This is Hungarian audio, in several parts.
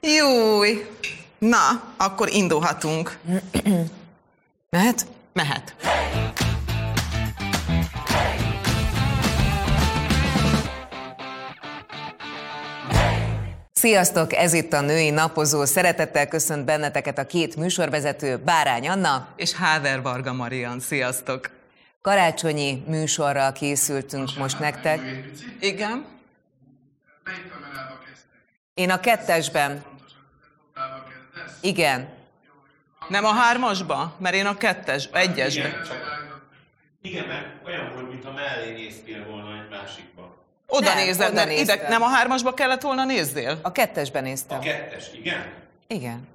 Júj! Na, akkor indulhatunk. Mehet? Mehet. Sziasztok, ez itt a Női Napozó. Szeretettel köszönt benneteket a két műsorvezető, Bárány Anna. És Háver Varga Marian, sziasztok! Karácsonyi műsorral készültünk most nektek. Igen? Melyik kamerába kezdtek? Én a kettesben. Igen. Nem a hármasba? Mert én a kettes, egyesbe. Igen, csak, igen, mert olyan volt, mintha mellé néztél volna egy másikba. Oda Nem, nézed, oda nem, ide, nem a hármasba kellett volna nézzél? A kettesben A néztem. kettes, igen? Igen.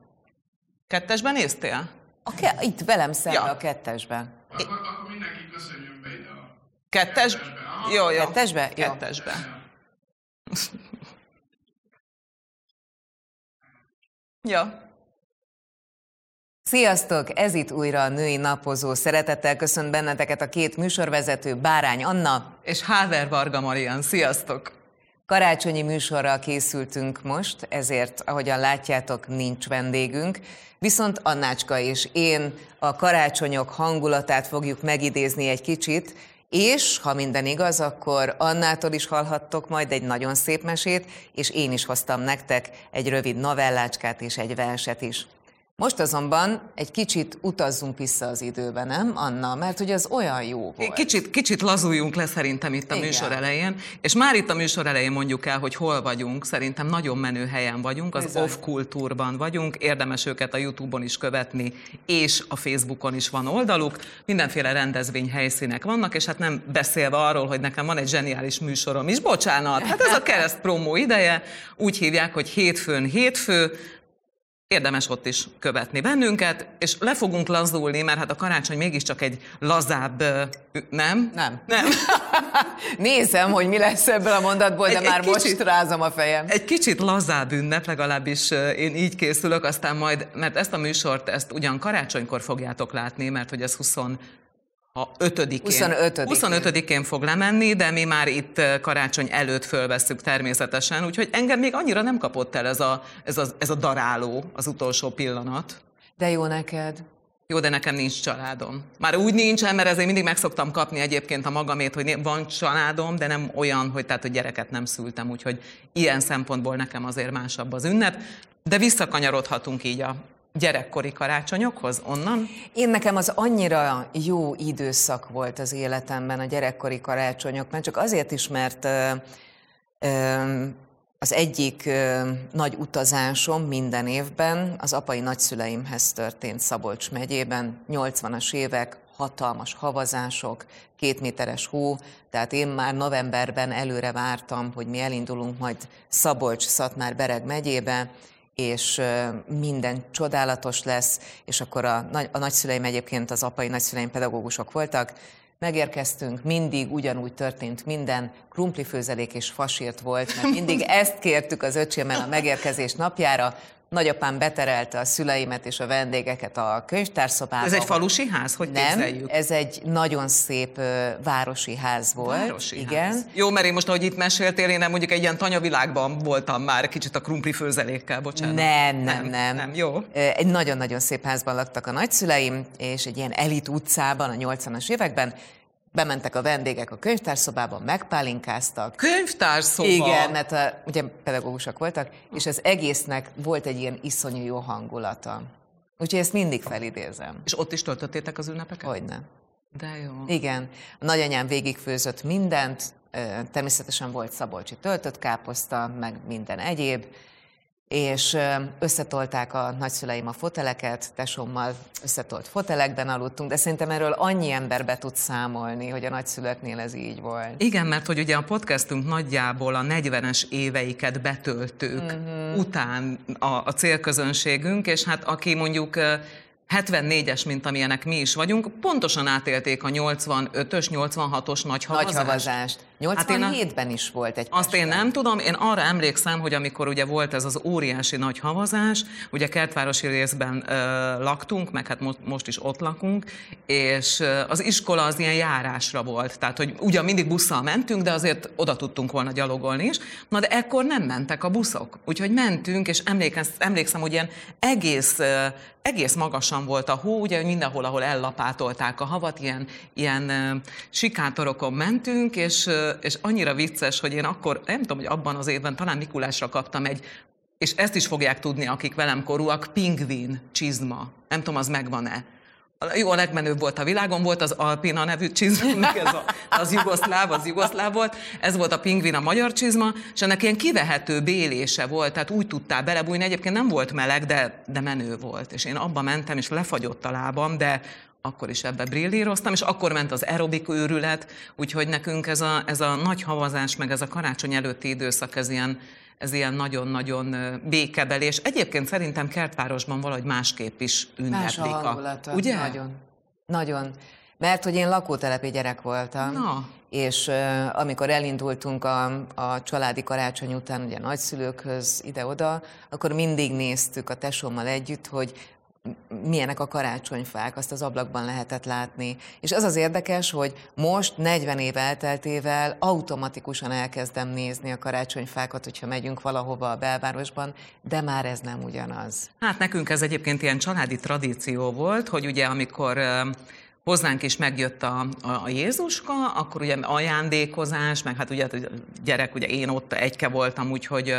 Kettesben néztél? A ke- itt velem szemben Ja. a kettesben. Akkor, akkor mindenki köszönjön be ide a Kettes? kettesbe. Aha. Jó, jó. Kettesbe? Jó. Kettesbe. Ja. Sziasztok, ez itt újra a Női Napozó. Szeretettel köszönt benneteket a két műsorvezető, Bárány Anna. És Háver Varga Marian, sziasztok! Karácsonyi műsorral készültünk most, ezért, ahogyan látjátok, nincs vendégünk. Viszont Annácska és én a karácsonyok hangulatát fogjuk megidézni egy kicsit, és ha minden igaz, akkor Annától is hallhattok majd egy nagyon szép mesét, és én is hoztam nektek egy rövid novellácskát és egy verset is. Most azonban egy kicsit utazzunk vissza az időbe, nem, Anna? Mert hogy az olyan jó volt. Kicsit, kicsit lazuljunk le szerintem itt a Igen. műsor elején, és már itt a műsor elején mondjuk el, hogy hol vagyunk. Szerintem nagyon menő helyen vagyunk, az Bizony. Off Kultúrban vagyunk, érdemes őket a Youtube-on is követni, és a Facebookon is van oldaluk. Mindenféle rendezvény helyszínek vannak, és hát nem beszélve arról, hogy nekem van egy zseniális műsorom is, bocsánat, hát ez a kereszt promó ideje, úgy hívják, hogy hétfőn hétfő, Érdemes ott is követni bennünket, és le fogunk lazulni, mert hát a karácsony mégiscsak egy lazább, nem? Nem. Nem. Nézem, hogy mi lesz ebből a mondatból, de Egy- egy már most kicsit- rázom a fejem. Egy kicsit lazább ünnep, legalábbis én így készülök, aztán majd, mert ezt a műsort, ezt ugyan karácsonykor fogjátok látni, mert hogy ez 20 a 5-én. 25-én. 25-én fog lemenni, de mi már itt ö, karácsony előtt fölvesszük természetesen, úgyhogy engem még annyira nem kapott el ez a, ez a, ez a daráló, az utolsó pillanat. De jó neked. Jó, de nekem nincs családom. Már úgy nincsen, mert ezért mindig meg szoktam kapni egyébként a magamét, hogy van családom, de nem olyan, hogy tehát, hogy gyereket nem szültem, úgyhogy ilyen szempontból nekem azért másabb az ünnep. De visszakanyarodhatunk így a gyerekkori karácsonyokhoz onnan. Én nekem az annyira jó időszak volt az életemben a gyerekkori karácsonyok, mert csak azért is, mert az egyik nagy utazásom minden évben az apai nagyszüleimhez történt Szabolcs megyében, 80-as évek, hatalmas havazások, két méteres hó, tehát én már novemberben előre vártam, hogy mi elindulunk majd Szabolcs-Szatmár-Bereg megyébe, és minden csodálatos lesz, és akkor a, nagy- a nagyszüleim egyébként az apai nagyszüleim pedagógusok voltak, megérkeztünk, mindig ugyanúgy történt minden, krumplifőzelék és fasírt volt, mert mindig ezt kértük az öcsémmel a megérkezés napjára, Nagyapám beterelte a szüleimet és a vendégeket a könyvtárszobába. Ez egy falusi ház? Hogy Nem, képzeljük? ez egy nagyon szép ö, városi ház volt. Városi igen. ház. Jó, mert én most, ahogy itt meséltél, én nem mondjuk egy ilyen tanyavilágban voltam már kicsit a krumpli főzelékkel, bocsánat. Nem, nem, nem. Nem, jó. Ö, Egy nagyon-nagyon szép házban laktak a nagyszüleim, és egy ilyen elit utcában a 80-as években bementek a vendégek a könyvtárszobába, megpálinkáztak. Könyvtárszoba. Igen, mert a, ugye pedagógusok voltak, és az egésznek volt egy ilyen iszonyú jó hangulata. Úgyhogy ezt mindig felidézem. És ott is töltöttétek az ünnepeket? Hogyne. De jó. Igen. A nagyanyám végigfőzött mindent, természetesen volt szabolcsi töltött káposzta, meg minden egyéb, és összetolták a nagyszüleim a foteleket, tesómmal összetolt fotelekben aludtunk, de szerintem erről annyi ember be tud számolni, hogy a nagyszülőknél ez így volt. Igen, mert hogy ugye a podcastunk nagyjából a 40-es éveiket betöltők Mhm. uh-huh. után a, a célközönségünk, és hát aki mondjuk 74-es, mint amilyenek mi is vagyunk, pontosan átélték a 85-ös, 86-os nagy Nagy havazást. havazást. Hát én a- 87-ben is volt egy Azt én nem tudom, én arra emlékszem, hogy amikor ugye volt ez az óriási nagy havazás, ugye kertvárosi részben ö, laktunk, meg hát most, most is ott lakunk, és ö, az iskola az ilyen járásra volt. Tehát, hogy ugyan mindig busszal mentünk, de azért oda tudtunk volna gyalogolni is. Na de ekkor nem mentek a buszok. Úgyhogy mentünk, és emlékszem, emlékszem hogy ilyen egész, ö, egész magasan volt a hó, ugye mindenhol, ahol ellapátolták a havat, ilyen, ilyen sikátorokon mentünk, és, és annyira vicces, hogy én akkor, nem tudom, hogy abban az évben talán Mikulásra kaptam egy, és ezt is fogják tudni, akik velem korúak, pingvin csizma. Nem tudom, az megvan-e. Jó, a legmenőbb volt a világon, volt az Alpina nevű csizma, meg ez a, az jugoszláv, az jugoszláv volt, ez volt a pingvin, a magyar csizma, és ennek ilyen kivehető bélése volt, tehát úgy tudtál belebújni, egyébként nem volt meleg, de, de menő volt, és én abba mentem, és lefagyott a lábam, de akkor is ebbe brillíroztam, és akkor ment az aerobik őrület, úgyhogy nekünk ez a, ez a nagy havazás, meg ez a karácsony előtti időszak, ez ilyen, ez ilyen nagyon-nagyon ö, békebelés. Egyébként szerintem Kertvárosban valahogy másképp is Más a ünneplik. Ugye? Nagyon. Nagyon. Mert hogy én lakótelepi gyerek voltam, Na. és uh, amikor elindultunk a, a családi karácsony után ugye nagyszülőkhöz ide-oda, akkor mindig néztük a tesómmal együtt, hogy milyenek a karácsonyfák, azt az ablakban lehetett látni. És az az érdekes, hogy most 40 év elteltével automatikusan elkezdem nézni a karácsonyfákat, hogyha megyünk valahova a belvárosban, de már ez nem ugyanaz. Hát nekünk ez egyébként ilyen családi tradíció volt, hogy ugye amikor hozzánk is megjött a, a, a Jézuska, akkor ugye ajándékozás, meg hát ugye gyerek, ugye én ott egyke voltam, úgyhogy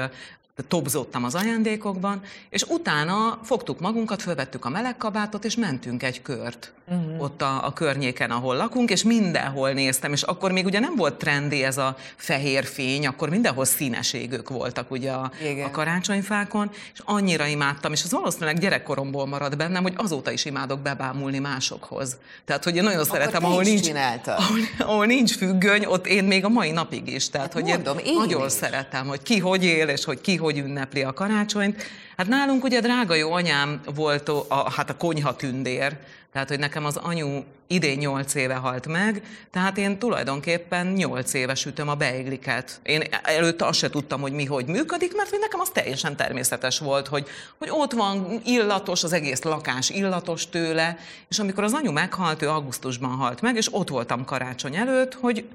tobzottam az ajándékokban, és utána fogtuk magunkat, fölvettük a melegkabátot, és mentünk egy kört uh-huh. ott a, a környéken, ahol lakunk, és mindenhol néztem, és akkor még ugye nem volt trendi ez a fehér fény, akkor mindenhol színes égők voltak ugye a, Igen. a karácsonyfákon, és annyira imádtam, és az valószínűleg gyerekkoromból maradt bennem, hogy azóta is imádok bebámulni másokhoz. Tehát, hogy én nagyon szeretem, te ahol nincs, ahol, ahol nincs függöny, ott én még a mai napig is. Tehát, Hát hogy mondom, én én nagyon is. szeretem, hogy ki hogy él, és hogy ki hogy ünnepli a karácsonyt. Hát nálunk ugye drága jó anyám volt a, hát a konyha tündér, tehát, hogy nekem az anyu idén 8 éve halt meg, tehát én tulajdonképpen 8 éve sütöm a beigliket. Én előtte azt se tudtam, hogy mi hogy működik, mert hogy nekem az teljesen természetes volt, hogy, hogy ott van illatos, az egész lakás illatos tőle, és amikor az anyu meghalt, ő augusztusban halt meg, és ott voltam karácsony előtt, hogy,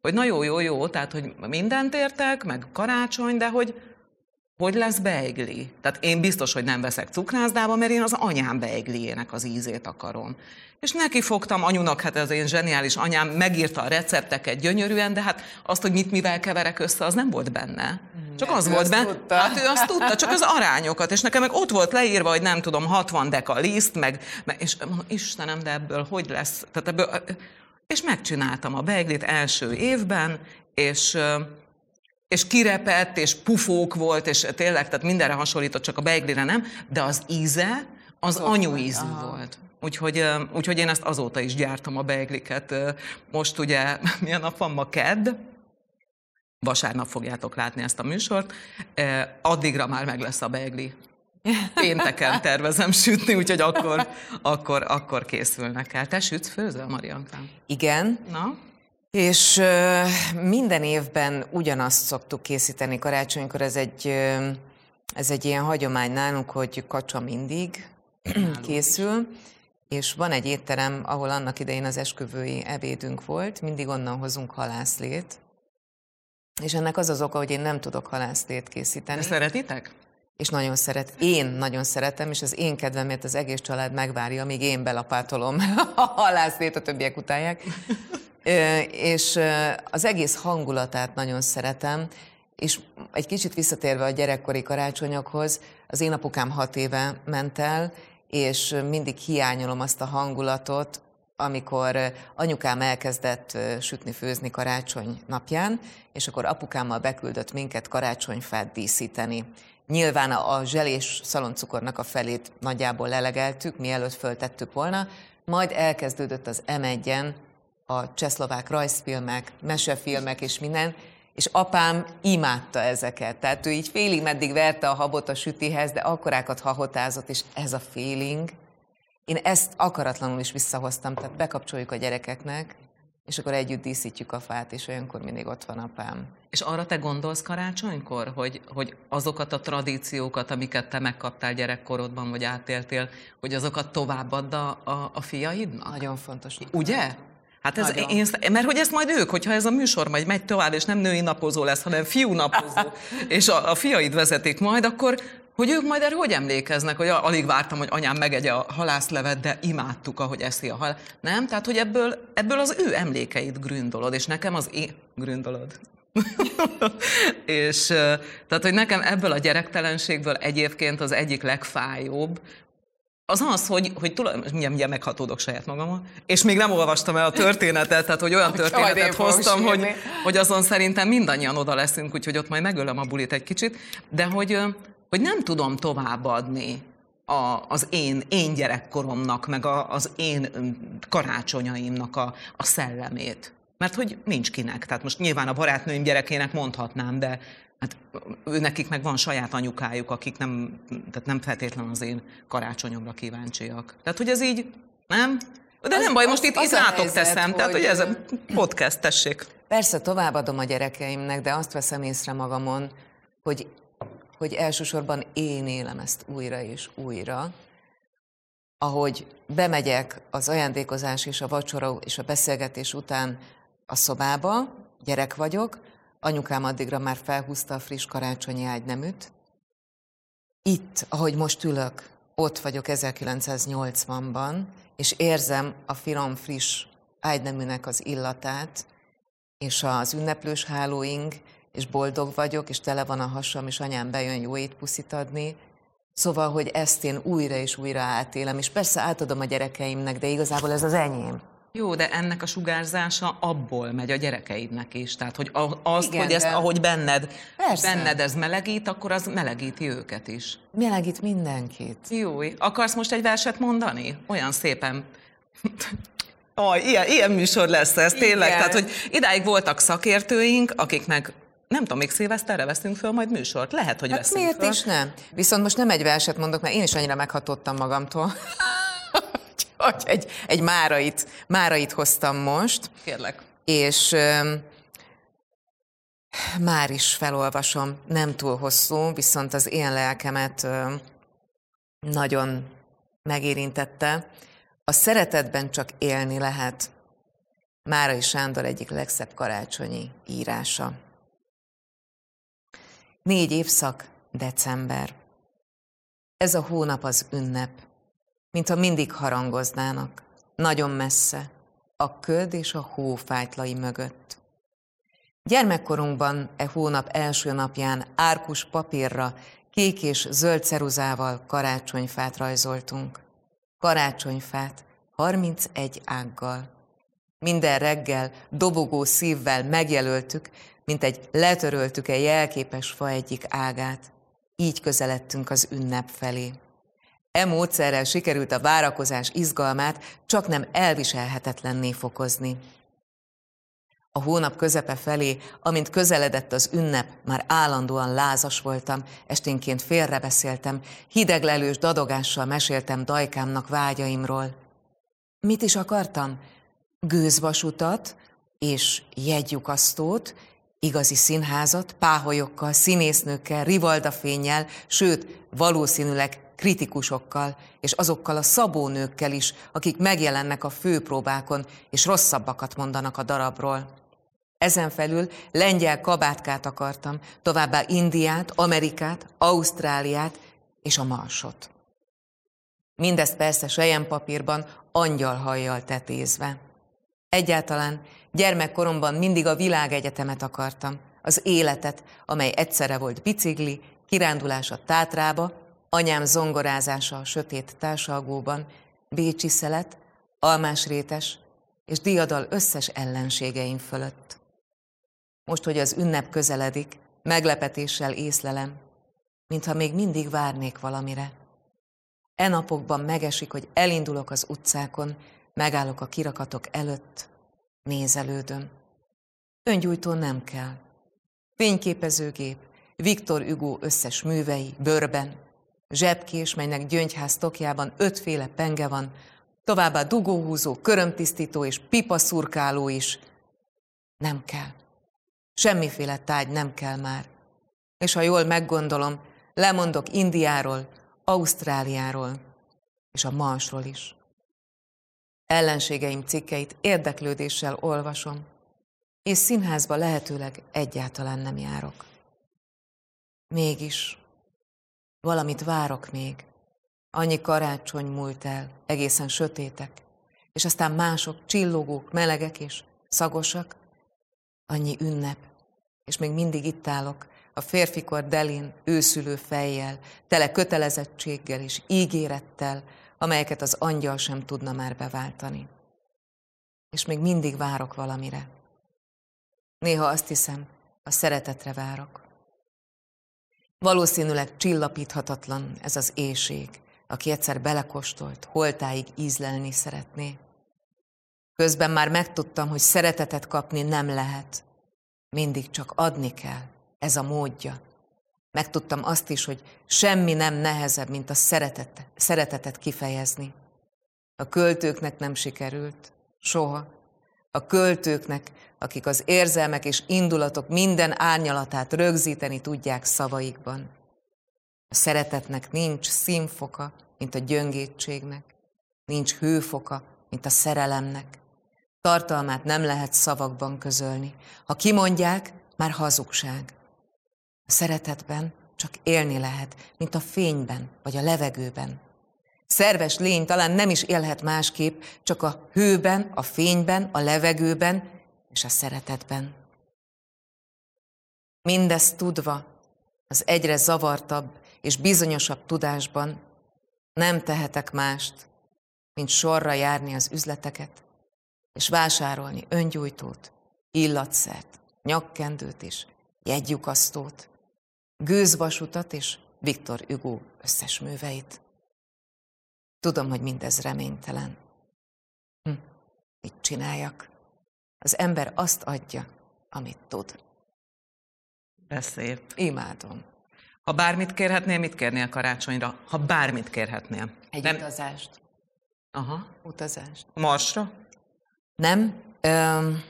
hogy na jó, jó, jó, tehát, hogy mindent értek, meg karácsony, de hogy, hogy lesz beigli. Tehát én biztos, hogy nem veszek cukrászdába, mert én az anyám beigliének az ízét akarom. És neki fogtam anyunak, hát ez én zseniális anyám, megírta a recepteket gyönyörűen, de hát azt, hogy mit mivel keverek össze, az nem volt benne. Csak az volt benne. tudta. Hát ő azt tudta, csak az arányokat, és nekem meg ott volt leírva, hogy nem tudom, 60 deka liszt, meg, meg és mondom, Istenem, de ebből hogy lesz? Tehát ebből, és megcsináltam a beiglit első évben, és és kirepett, és pufók volt, és tényleg, tehát mindenre hasonlított, csak a beiglire nem, de az íze, az ott anyu ízű aha. volt. Úgyhogy, úgyhogy én ezt azóta is gyártom a beigliket. Most ugye, milyen nap van ma kedd, vasárnap fogjátok látni ezt a műsort, addigra már meg lesz a beigli. Pénteken tervezem sütni, úgyhogy akkor, akkor, akkor készülnek el. Te sütsz, főzöl, Mariankám? Igen, Na? És ö, minden évben ugyanazt szoktuk készíteni karácsonykor, ez egy, ö, ez egy ilyen hagyomány nálunk, hogy kacsa mindig készül, és van egy étterem, ahol annak idején az esküvői ebédünk volt, mindig onnan hozunk halászlét, és ennek az az oka, hogy én nem tudok halászlét készíteni. De szeretitek? és nagyon szeret. Én nagyon szeretem, és az én kedvemért az egész család megvárja, amíg én belapátolom a halászlét, a többiek utálják. És az egész hangulatát nagyon szeretem, és egy kicsit visszatérve a gyerekkori karácsonyokhoz, az én apukám hat éve ment el, és mindig hiányolom azt a hangulatot, amikor anyukám elkezdett sütni, főzni karácsony napján, és akkor apukámmal beküldött minket karácsonyfát díszíteni. Nyilván a zselés szaloncukornak a felét nagyjából lelegeltük, mielőtt föltettük volna, majd elkezdődött az M1-en a csehszlovák rajzfilmek, mesefilmek és minden, és apám imádta ezeket. Tehát ő így félig meddig verte a habot a sütihez, de akkorákat hahotázott, és ez a feeling, Én ezt akaratlanul is visszahoztam, tehát bekapcsoljuk a gyerekeknek, és akkor együtt díszítjük a fát, és olyankor mindig ott van apám. És arra te gondolsz karácsonykor, hogy, hogy azokat a tradíciókat, amiket te megkaptál gyerekkorodban, vagy átéltél, hogy azokat továbbadd a, a, a fiaidnak? Nagyon fontos. Ugye? Hát ez, Nagyon. én, mert hogy ezt majd ők, hogyha ez a műsor majd megy tovább, és nem női napozó lesz, hanem fiú napozó, és a, a fiaid vezetik majd, akkor hogy ők majd erre hogy emlékeznek, hogy alig vártam, hogy anyám megegye a halászlevet, de imádtuk, ahogy eszi a hal. Nem? Tehát, hogy ebből, ebből az ő emlékeit gründolod, és nekem az én gründolod. és tehát, hogy nekem ebből a gyerektelenségből egyébként az egyik legfájóbb, az az, hogy, hogy tulajdonképpen, mindjárt, mindjárt meghatódok saját magamon, és még nem olvastam el a történetet, tehát hogy olyan történetet hoztam, hogy, hogy azon szerintem mindannyian oda leszünk, úgyhogy ott majd megölöm a bulit egy kicsit, de hogy, hogy nem tudom továbbadni a, az én, én gyerekkoromnak, meg a, az én karácsonyaimnak a, a szellemét. Mert hogy nincs kinek. Tehát most nyilván a barátnőim gyerekének mondhatnám, de hát ő nekik meg van saját anyukájuk, akik nem, tehát nem feltétlenül az én karácsonyomra kíváncsiak. Tehát, hogy ez így, nem? De Az- nem baj, most az- itt az a izrátok helyzet, teszem, tehát, hogy- hogy ez a podcast, tessék. Persze továbbadom a gyerekeimnek, de azt veszem észre magamon, hogy, hogy elsősorban én élem ezt újra és újra. Ahogy bemegyek az ajándékozás és a vacsora és a beszélgetés után a szobába, gyerek vagyok, anyukám addigra már felhúzta a friss karácsonyi ágyneműt. Itt, ahogy most ülök, ott vagyok 1980-ban, és érzem a finom, friss ágyneműnek az illatát, és az ünneplős hálóing, és boldog vagyok, és tele van a hasam, és anyám bejön jó étpuszit adni. Szóval, hogy ezt én újra és újra átélem, és persze átadom a gyerekeimnek, de igazából ez az enyém. Jó, de ennek a sugárzása abból megy a gyerekeidnek is. Tehát, hogy a- azt, Igen, hogy ezt, de- ahogy benned, Persze. benned ez melegít, akkor az melegíti őket is. Melegít mindenkit. Jó, akarsz most egy verset mondani? Olyan szépen. Aj, ilyen, ilyen műsor lesz ez, tényleg. Igen. Tehát, hogy idáig voltak szakértőink, akik meg nem tudom, még szilveszterre veszünk föl majd műsort. Lehet, hogy Hát veszünk miért föl. is nem? Viszont most nem egy verset mondok, mert én is annyira meghatottam magamtól, hogy egy, egy márait, márait hoztam most. Kérlek. és már is felolvasom, nem túl hosszú, viszont az én lelkemet nagyon megérintette. A szeretetben csak élni lehet. Márai Sándor egyik legszebb karácsonyi írása. Négy évszak, december. Ez a hónap az ünnep, mintha mindig harangoznának, nagyon messze, a köd és a hó fájtlai mögött. Gyermekkorunkban e hónap első napján árkus papírra, kék és zöld ceruzával karácsonyfát rajzoltunk. Karácsonyfát 31 ággal. Minden reggel dobogó szívvel megjelöltük, mint egy letöröltük egy jelképes fa egyik ágát. Így közeledtünk az ünnep felé. E módszerrel sikerült a várakozás izgalmát csak nem elviselhetetlenné fokozni. A hónap közepe felé, amint közeledett az ünnep, már állandóan lázas voltam, esténként félrebeszéltem, hideglelős dadogással meséltem dajkámnak vágyaimról. Mit is akartam? Gőzvasutat és jegyukasztót, igazi színházat, páholyokkal, színésznőkkel, rivaldafénnyel, sőt, valószínűleg kritikusokkal, és azokkal a szabónőkkel is, akik megjelennek a főpróbákon, és rosszabbakat mondanak a darabról. Ezen felül lengyel kabátkát akartam, továbbá Indiát, Amerikát, Ausztráliát és a Marsot. Mindezt persze sejempapírban, angyalhajjal tetézve. Egyáltalán gyermekkoromban mindig a világegyetemet akartam, az életet, amely egyszerre volt bicikli, kirándulás a Tátrába, anyám zongorázása a sötét társalgóban, Bécsi szelet, almásrétes és diadal összes ellenségeim fölött. Most, hogy az ünnep közeledik, meglepetéssel észlelem, mintha még mindig várnék valamire. E napokban megesik, hogy elindulok az utcákon, megállok a kirakatok előtt, nézelődöm. Öngyújtó nem kell. Fényképezőgép, Viktor Hugo összes művei, bőrben, zsebkés, melynek gyöngyház tokjában ötféle penge van, továbbá dugóhúzó, körömtisztító és pipaszurkáló is. Nem kell. Semmiféle tágy nem kell már. És ha jól meggondolom, lemondok Indiáról, Ausztráliáról és a Marsról is. Ellenségeim cikkeit érdeklődéssel olvasom, és színházba lehetőleg egyáltalán nem járok. Mégis valamit várok még. Annyi karácsony múlt el, egészen sötétek, és aztán mások csillogók, melegek és szagosak. Annyi ünnep, és még mindig itt állok, a férfikor delin, őszülő fejjel, tele kötelezettséggel és ígérettel, amelyeket az angyal sem tudna már beváltani. És még mindig várok valamire. Néha azt hiszem, a szeretetre várok. Valószínűleg csillapíthatatlan ez az éjség, aki egyszer belekostolt, holtáig ízlelni szeretné. Közben már megtudtam, hogy szeretetet kapni nem lehet. Mindig csak adni kell. Ez a módja. Megtudtam azt is, hogy semmi nem nehezebb, mint a szeretet, szeretetet kifejezni. A költőknek nem sikerült. Soha. A költőknek, akik az érzelmek és indulatok minden árnyalatát rögzíteni tudják szavaikban. A szeretetnek nincs színfoka, mint a gyöngétségnek, nincs hőfoka, mint a szerelemnek. Tartalmát nem lehet szavakban közölni. Ha kimondják, már hazugság. Szeretetben csak élni lehet, mint a fényben vagy a levegőben. Szerves lény talán nem is élhet másképp, csak a hőben, a fényben, a levegőben és a szeretetben. Mindezt tudva, az egyre zavartabb és bizonyosabb tudásban nem tehetek mást, mint sorra járni az üzleteket, és vásárolni öngyújtót, illatszert, nyakkendőt és jegyukasztót, gőzvasutat és Viktor Hugo összes műveit. Tudom, hogy mindez reménytelen. Hm, mit csináljak? Az ember azt adja, amit tud. De szép. Imádom. Ha bármit kérhetnél, mit kérnél karácsonyra? Ha bármit kérhetnél. Egy Nem- utazást. Aha. Utazást. Marsra? Nem. Öm,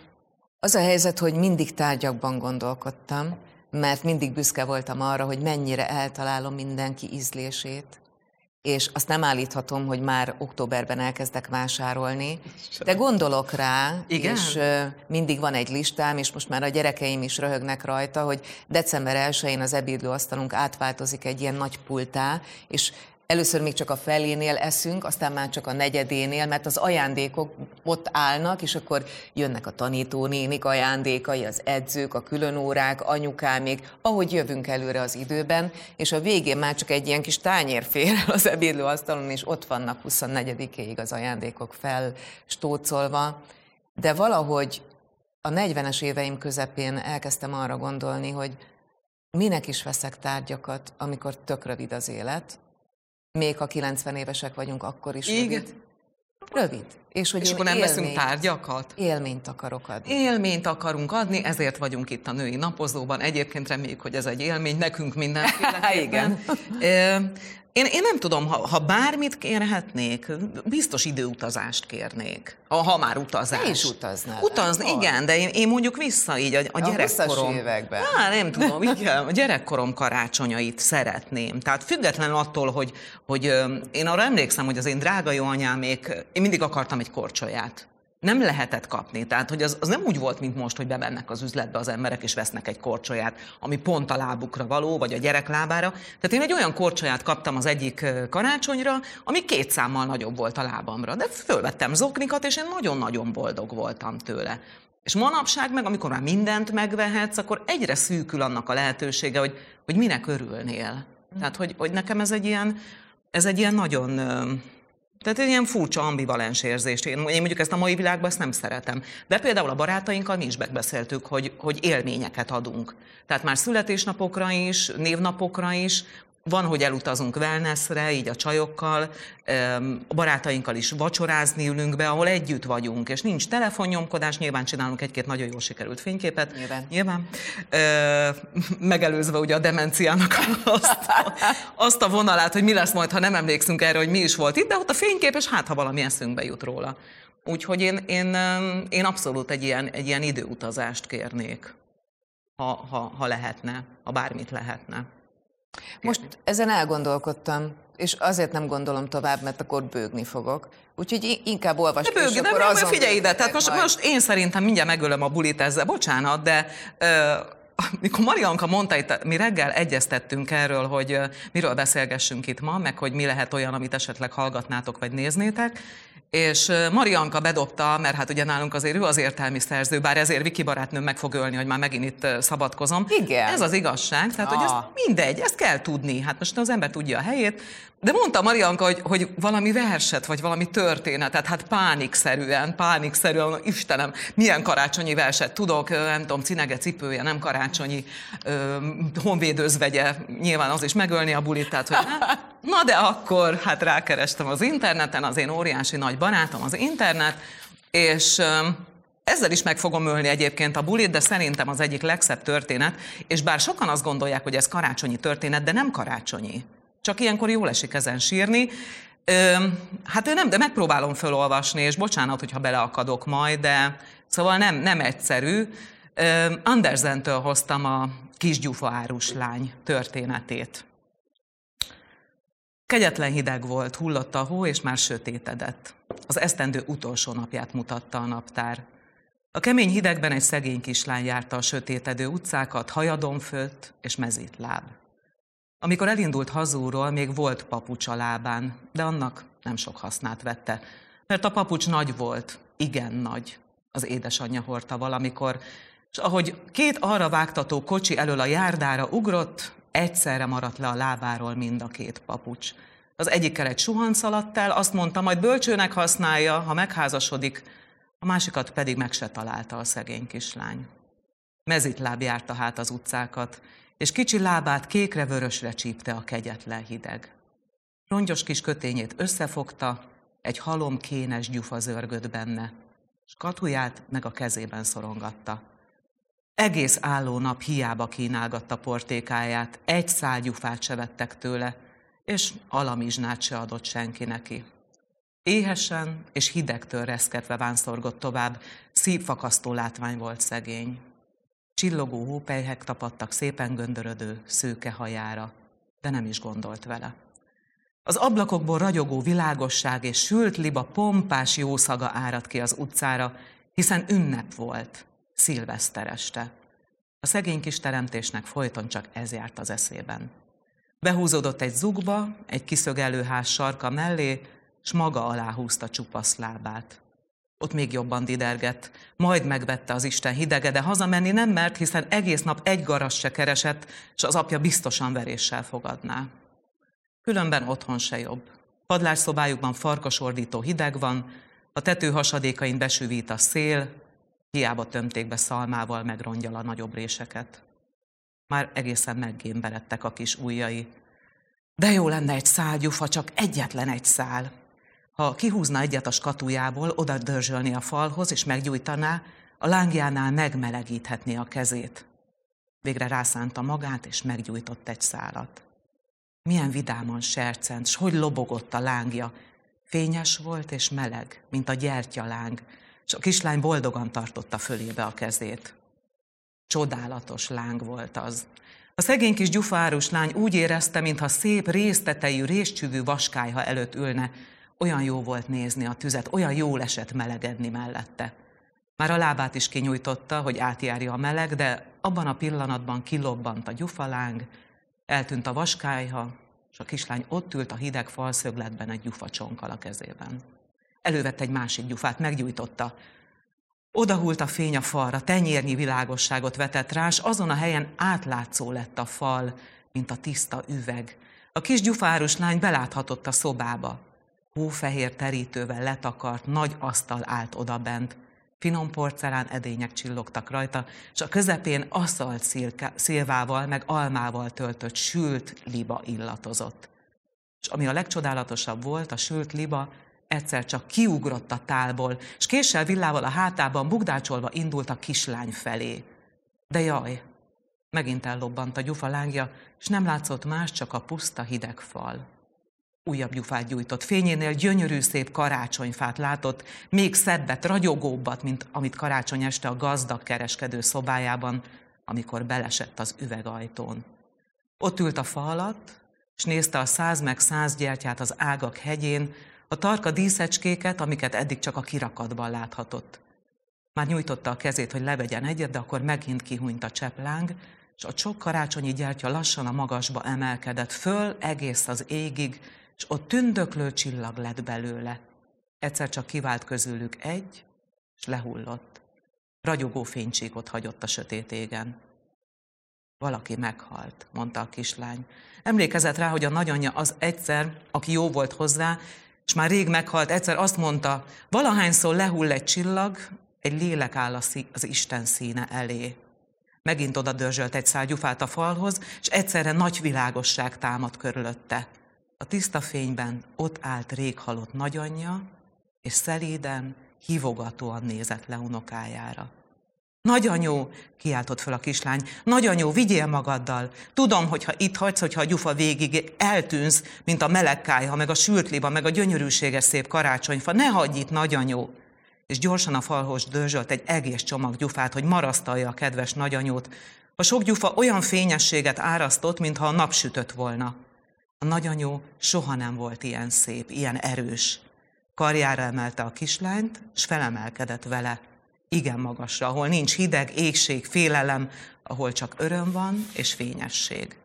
az a helyzet, hogy mindig tárgyakban gondolkodtam, mert mindig büszke voltam arra, hogy mennyire eltalálom mindenki ízlését, és azt nem állíthatom, hogy már októberben elkezdek vásárolni, de gondolok rá, Igen? és mindig van egy listám, és most már a gyerekeim is röhögnek rajta, hogy december 1-én az ebédlőasztalunk átváltozik egy ilyen nagy pultá, és Először még csak a felénél eszünk, aztán már csak a negyedénél, mert az ajándékok ott állnak, és akkor jönnek a tanítónénik ajándékai, az edzők, a különórák, anyukámék, ahogy jövünk előre az időben, és a végén már csak egy ilyen kis tányér fér az ebédlőasztalon, és ott vannak 24-éig az ajándékok felstócolva. De valahogy a 40-es éveim közepén elkezdtem arra gondolni, hogy minek is veszek tárgyakat, amikor tök rövid az élet, még ha 90 évesek vagyunk, akkor is Igen. rövid. Rövid. És hogy És akkor nem veszünk élményt- tárgyakat? Élményt akarok adni. Élményt akarunk adni, ezért vagyunk itt a női napozóban. Egyébként reméljük, hogy ez egy élmény nekünk mindenféleképpen. Igen. Én, én nem tudom, ha, ha bármit kérhetnék, biztos időutazást kérnék. Ha, ha már utazás. Te is utaznál, Utazni, nem? igen, de én, én mondjuk vissza így a, a A gyerekkorom. 20-as években. Á, nem tudom, igen, a gyerekkorom karácsonyait szeretném. Tehát függetlenül attól, hogy, hogy én arra emlékszem, hogy az én drága jó anyámék, én mindig akartam egy korcsolyát. Nem lehetett kapni. Tehát, hogy az, az nem úgy volt, mint most, hogy bemennek az üzletbe az emberek, és vesznek egy korcsolyát, ami pont a lábukra való, vagy a gyerek lábára. Tehát én egy olyan korcsolyát kaptam az egyik karácsonyra, ami két számmal nagyobb volt a lábamra. De fölvettem zoknikat, és én nagyon-nagyon boldog voltam tőle. És manapság meg, amikor már mindent megvehetsz, akkor egyre szűkül annak a lehetősége, hogy, hogy minek örülnél. Tehát, hogy, hogy nekem ez egy ilyen, ez egy ilyen nagyon... Tehát egy ilyen furcsa ambivalens érzést. Én, én mondjuk ezt a mai világban ezt nem szeretem. De például a barátainkkal mi is megbeszéltük, hogy, hogy élményeket adunk. Tehát már születésnapokra is, névnapokra is, van, hogy elutazunk wellnessre, így a csajokkal, a barátainkkal is vacsorázni ülünk be, ahol együtt vagyunk, és nincs telefonnyomkodás, nyilván csinálunk egy-két nagyon jól sikerült fényképet. Nyilván. Nyilván. Megelőzve ugye a demenciának azt, azt a vonalát, hogy mi lesz majd, ha nem emlékszünk erre, hogy mi is volt itt, de ott a fénykép, és hát, ha valami eszünkbe jut róla. Úgyhogy én, én, én abszolút egy ilyen, egy ilyen időutazást kérnék, ha, ha, ha lehetne, ha bármit lehetne. Most ezen elgondolkodtam, és azért nem gondolom tovább, mert akkor bőgni fogok. Úgyhogy inkább olvasd, De és bőg, de akkor bőg, azon figyelj ide, tehát most, majd. most én szerintem mindjárt megölöm a bulit ezzel, bocsánat, de ö, mikor Marianka mondta itt, mi reggel egyeztettünk erről, hogy miről beszélgessünk itt ma, meg hogy mi lehet olyan, amit esetleg hallgatnátok vagy néznétek, és Marianka bedobta, mert hát ugye nálunk azért ő az értelmi szerző, bár ezért Viki barátnőm meg fog ölni, hogy már megint itt szabadkozom. Igen. Ez az igazság, tehát hogy ez Ah. mindegy, ezt kell tudni. Hát most az ember tudja a helyét. De mondta Marianka, hogy, hogy valami verset, vagy valami történetet, hát pánikszerűen, pánikszerűen, Istenem, milyen karácsonyi verset tudok, nem tudom, cinege cipője, nem karácsonyi, ö, honvédőzvegye, nyilván az is megölni a bulit, tehát hogy hát, na de akkor hát rákerestem az interneten, az én óriási nagy barátom az internet, és ezzel is meg fogom ölni egyébként a bulit, de szerintem az egyik legszebb történet, és bár sokan azt gondolják, hogy ez karácsonyi történet, de nem karácsonyi. Csak ilyenkor jól esik ezen sírni. Ö, hát én nem, de megpróbálom felolvasni, és bocsánat, hogyha beleakadok majd, de szóval nem, nem egyszerű. Ö, Andersentől hoztam a kisgyufa árus lány történetét. Kegyetlen hideg volt, hullott a hó, és már sötétedett. Az esztendő utolsó napját mutatta a naptár. A kemény hidegben egy szegény kislány járta a sötétedő utcákat, hajadon főtt és mezít láb. Amikor elindult hazúról, még volt papucs a lábán, de annak nem sok hasznát vette, mert a papucs nagy volt, igen nagy. Az édesanyja hordta valamikor, és ahogy két arra vágtató kocsi elől a járdára ugrott, egyszerre maradt le a lábáról mind a két papucs. Az egyikkel egy suhan szaladt el, azt mondta, majd bölcsőnek használja, ha megházasodik, a másikat pedig meg se találta a szegény kislány. Mezitláb járta hát az utcákat, és kicsi lábát kékre-vörösre csípte a kegyetlen hideg. Rongyos kis kötényét összefogta, egy halom kénes gyufa zörgött benne, s katuját meg a kezében szorongatta. Egész álló nap hiába kínálgatta portékáját, egy szál gyufát se vettek tőle, és alamizsnát se adott senki neki. Éhesen és hidegtől reszketve vánszorgott tovább, szívfakasztó látvány volt szegény. Csillogó hópelyhek tapadtak szépen göndörödő, szőke hajára, de nem is gondolt vele. Az ablakokból ragyogó világosság és sült liba pompás jószaga árad ki az utcára, hiszen ünnep volt, szilveszter este. A szegény kis teremtésnek folyton csak ez járt az eszében. Behúzódott egy zugba, egy kiszögelő ház sarka mellé, s maga alá húzta csupasz lábát. Ott még jobban didergett, majd megvette az Isten hidege, de hazamenni nem mert, hiszen egész nap egy garas se keresett, és az apja biztosan veréssel fogadná. Különben otthon se jobb. Padlásszobájukban farkasordító hideg van, a tető hasadékain besűvít a szél, hiába tömték be szalmával megrongyal a nagyobb réseket. Már egészen meggémberedtek a kis ujjai. De jó lenne egy szál gyufa, csak egyetlen egy szál. Ha kihúzna egyet a skatujából, oda dörzsölni a falhoz, és meggyújtaná, a lángjánál megmelegíthetné a kezét. Végre rászánta magát, és meggyújtott egy szálat. Milyen vidáman sercent, s hogy lobogott a lángja. Fényes volt és meleg, mint a gyertyaláng, és a kislány boldogan tartotta fölébe a kezét. Csodálatos láng volt az. A szegény kis gyufárus lány úgy érezte, mintha szép résztetejű, réscsüvű vaskályha előtt ülne. Olyan jó volt nézni a tüzet, olyan jól esett melegedni mellette. Már a lábát is kinyújtotta, hogy átjárja a meleg, de abban a pillanatban kilobbant a gyufaláng, eltűnt a vaskályha, és a kislány ott ült a hideg falszögletben egy gyufacsonkkal a kezében. Elővett egy másik gyufát, meggyújtotta. Odahult a fény a falra, tenyérnyi világosságot vetett rá, s azon a helyen átlátszó lett a fal, mint a tiszta üveg. A kis gyufárus lány beláthatott a szobába. Hófehér terítővel letakart, nagy asztal állt odabent. Finom porcelán edények csillogtak rajta, és a közepén aszalt szilke, szilvával meg almával töltött sült liba illatozott. És ami a legcsodálatosabb volt, a sült liba egyszer csak kiugrott a tálból, és késsel villával a hátában bugdácsolva indult a kislány felé. De jaj, megint ellobbant a gyufa lángja, és nem látszott más, csak a puszta hideg fal. Újabb gyufát gyújtott. Fényénél gyönyörű szép karácsonyfát látott, még szebbet, ragyogóbbat, mint amit karácsony este a gazdag kereskedő szobájában, amikor belesett az üvegajtón. Ott ült a fa alatt, és nézte a száz meg száz gyertyát az ágak hegyén, a tarka díszecskéket, amiket eddig csak a kirakatban láthatott. Már nyújtotta a kezét, hogy levegyen egyet, de akkor megint kihúnyt a csepláng, és a sok karácsonyi gyertya lassan a magasba emelkedett föl egész az égig, és ott tündöklő csillag lett belőle. Egyszer csak kivált közülük egy, és lehullott. Ragyogó fénycsíkot hagyott a sötét égen. Valaki meghalt, mondta a kislány. Emlékezett rá, hogy a nagyanyja az egyszer, aki jó volt hozzá, és már rég meghalt, egyszer azt mondta, valahányszor lehull egy csillag, egy lélek áll az Isten színe elé. Megint oda dörzsölt egy szál gyufát a falhoz, és egyszerre nagy világosság támad körülötte. A tiszta fényben ott állt rég halott nagyanyja, és szelíden, hívogatóan nézett le unokájára. Nagyanyó, kiáltott fel a kislány, nagyanyó, vigyél magaddal. Tudom, hogy ha itt hagysz, hogyha a gyufa végig eltűnsz, mint a melegkájha, meg a sült liba, meg a gyönyörűséges szép karácsonyfa. Ne hagyj itt, nagyanyó! És gyorsan a falhoz dörzsölt egy egész csomag gyufát, hogy marasztalja a kedves nagyanyót. A sok gyufa olyan fényességet árasztott, mintha a nap sütött volna. A nagyanyó soha nem volt ilyen szép, ilyen erős. Karjára emelte a kislányt, és felemelkedett vele igen magasra, ahol nincs hideg, égség, félelem, ahol csak öröm van és fényesség.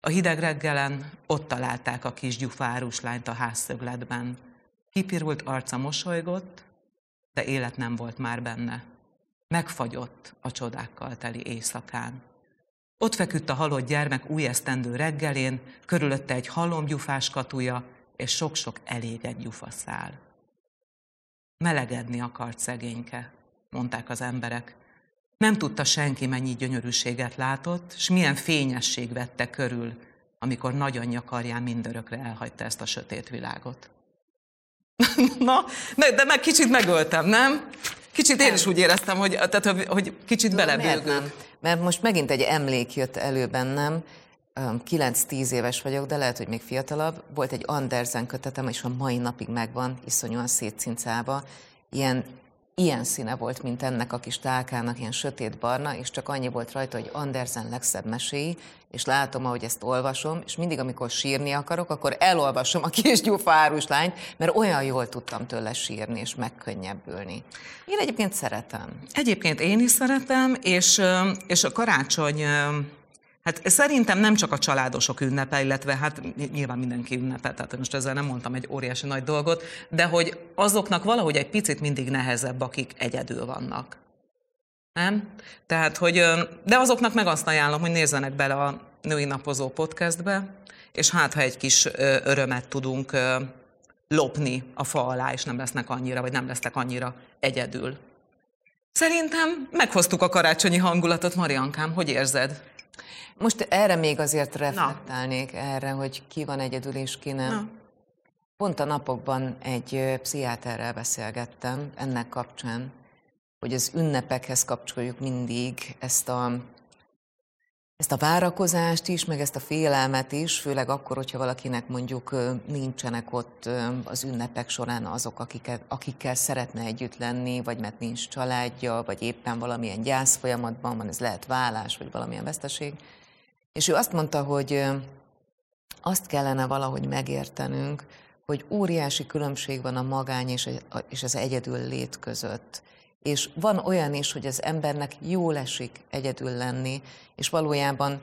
A hideg reggelen ott találták a kis gyufárus lányt a házszögletben. Kipirult arca mosolygott, de élet nem volt már benne. Megfagyott a csodákkal teli éjszakán. Ott feküdt a halott gyermek új esztendő reggelén, körülötte egy halomgyufás katuja és sok-sok elégett gyufaszál. Melegedni akart szegényke, mondták az emberek. Nem tudta senki, mennyi gyönyörűséget látott, és milyen fényesség vette körül, amikor nagyanyja karján mindörökre elhagyta ezt a sötét világot. Na, de meg kicsit megöltem, nem? Kicsit én is úgy éreztem, hogy, tehát, hogy kicsit belebőgünk. Mert most megint egy emlék jött elő bennem, 9-10 éves vagyok, de lehet, hogy még fiatalabb. Volt egy Andersen kötetem, és a mai napig megvan, iszonyúan szétcincálva. Ilyen, ilyen színe volt, mint ennek a kis tálkának, ilyen sötét barna, és csak annyi volt rajta, hogy Andersen legszebb meséi, és látom, ahogy ezt olvasom, és mindig, amikor sírni akarok, akkor elolvasom a kis gyufárus lányt, mert olyan jól tudtam tőle sírni, és megkönnyebbülni. Én egyébként szeretem. Egyébként én is szeretem, és, és a karácsony Hát szerintem nem csak a családosok ünnepe, illetve hát nyilván mindenki ünnepe, tehát most ezzel nem mondtam egy óriási nagy dolgot, de hogy azoknak valahogy egy picit mindig nehezebb, akik egyedül vannak. Nem? Tehát, hogy, de azoknak meg azt ajánlom, hogy nézzenek bele a Női Napozó podcastbe, és hát, ha egy kis örömet tudunk lopni a fa alá, és nem lesznek annyira, vagy nem lesznek annyira egyedül. Szerintem meghoztuk a karácsonyi hangulatot, Mariankám, hogy érzed? Most erre még azért reflektálnék, Na. erre, hogy ki van egyedül és ki nem. Na. Pont a napokban egy pszichiáterrel beszélgettem ennek kapcsán, hogy az ünnepekhez kapcsoljuk mindig ezt a, ezt a várakozást is, meg ezt a félelmet is, főleg akkor, hogyha valakinek mondjuk nincsenek ott az ünnepek során azok, akiket, akikkel szeretne együtt lenni, vagy mert nincs családja, vagy éppen valamilyen gyász folyamatban van, ez lehet vállás, vagy valamilyen veszteség. És ő azt mondta, hogy azt kellene valahogy megértenünk, hogy óriási különbség van a magány és az egyedül lét között. És van olyan is, hogy az embernek jól esik egyedül lenni, és valójában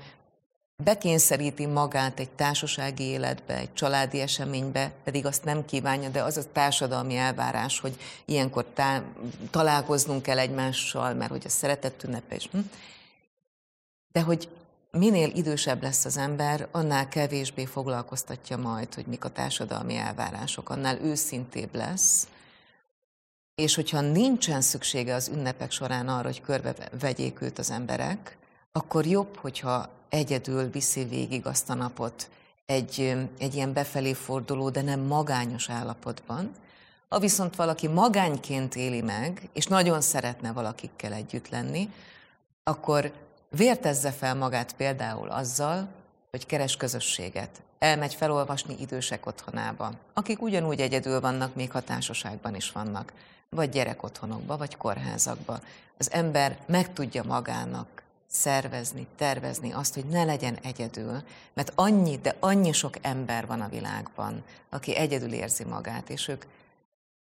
bekényszeríti magát egy társasági életbe, egy családi eseménybe, pedig azt nem kívánja, de az a társadalmi elvárás, hogy ilyenkor tá- találkoznunk kell egymással, mert hogy a szeretett ünnepe is. Hm? De hogy minél idősebb lesz az ember, annál kevésbé foglalkoztatja majd, hogy mik a társadalmi elvárások, annál őszintébb lesz, és hogyha nincsen szüksége az ünnepek során arra, hogy körbe vegyék őt az emberek, akkor jobb, hogyha egyedül viszi végig azt a napot egy, egy ilyen befelé forduló, de nem magányos állapotban. Ha viszont valaki magányként éli meg, és nagyon szeretne valakikkel együtt lenni, akkor vértezze fel magát például azzal, hogy keres közösséget, elmegy felolvasni idősek otthonába, akik ugyanúgy egyedül vannak, még ha társaságban is vannak, vagy gyerekotthonokba, vagy kórházakba. Az ember meg tudja magának szervezni, tervezni azt, hogy ne legyen egyedül, mert annyi, de annyi sok ember van a világban, aki egyedül érzi magát, és ők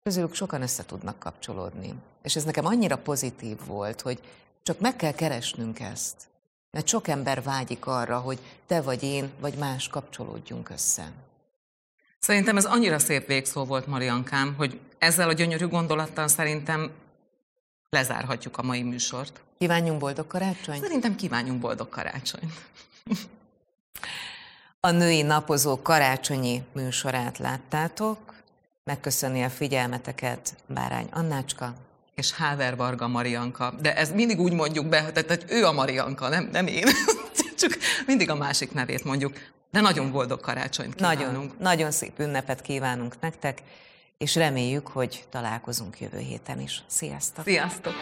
közülük sokan össze tudnak kapcsolódni. És ez nekem annyira pozitív volt, hogy csak meg kell keresnünk ezt. Mert sok ember vágyik arra, hogy te vagy én, vagy más kapcsolódjunk össze. Szerintem ez annyira szép végszó volt, Mariankám, hogy ezzel a gyönyörű gondolattal szerintem lezárhatjuk a mai műsort. Kívánjunk boldog karácsonyt? Szerintem kívánjunk boldog karácsonyt. A női napozó karácsonyi műsorát láttátok. Megköszöni a figyelmeteket Bárány Annácska. És Háver Varga Marianka. De ez mindig úgy mondjuk be, tehát, hogy ő a Marianka, nem, nem én. Csak mindig a másik nevét mondjuk. De nagyon boldog karácsonyt kívánunk. Nagyon, nagyon szép ünnepet kívánunk nektek, és reméljük, hogy találkozunk jövő héten is. Sziasztok! Sziasztok!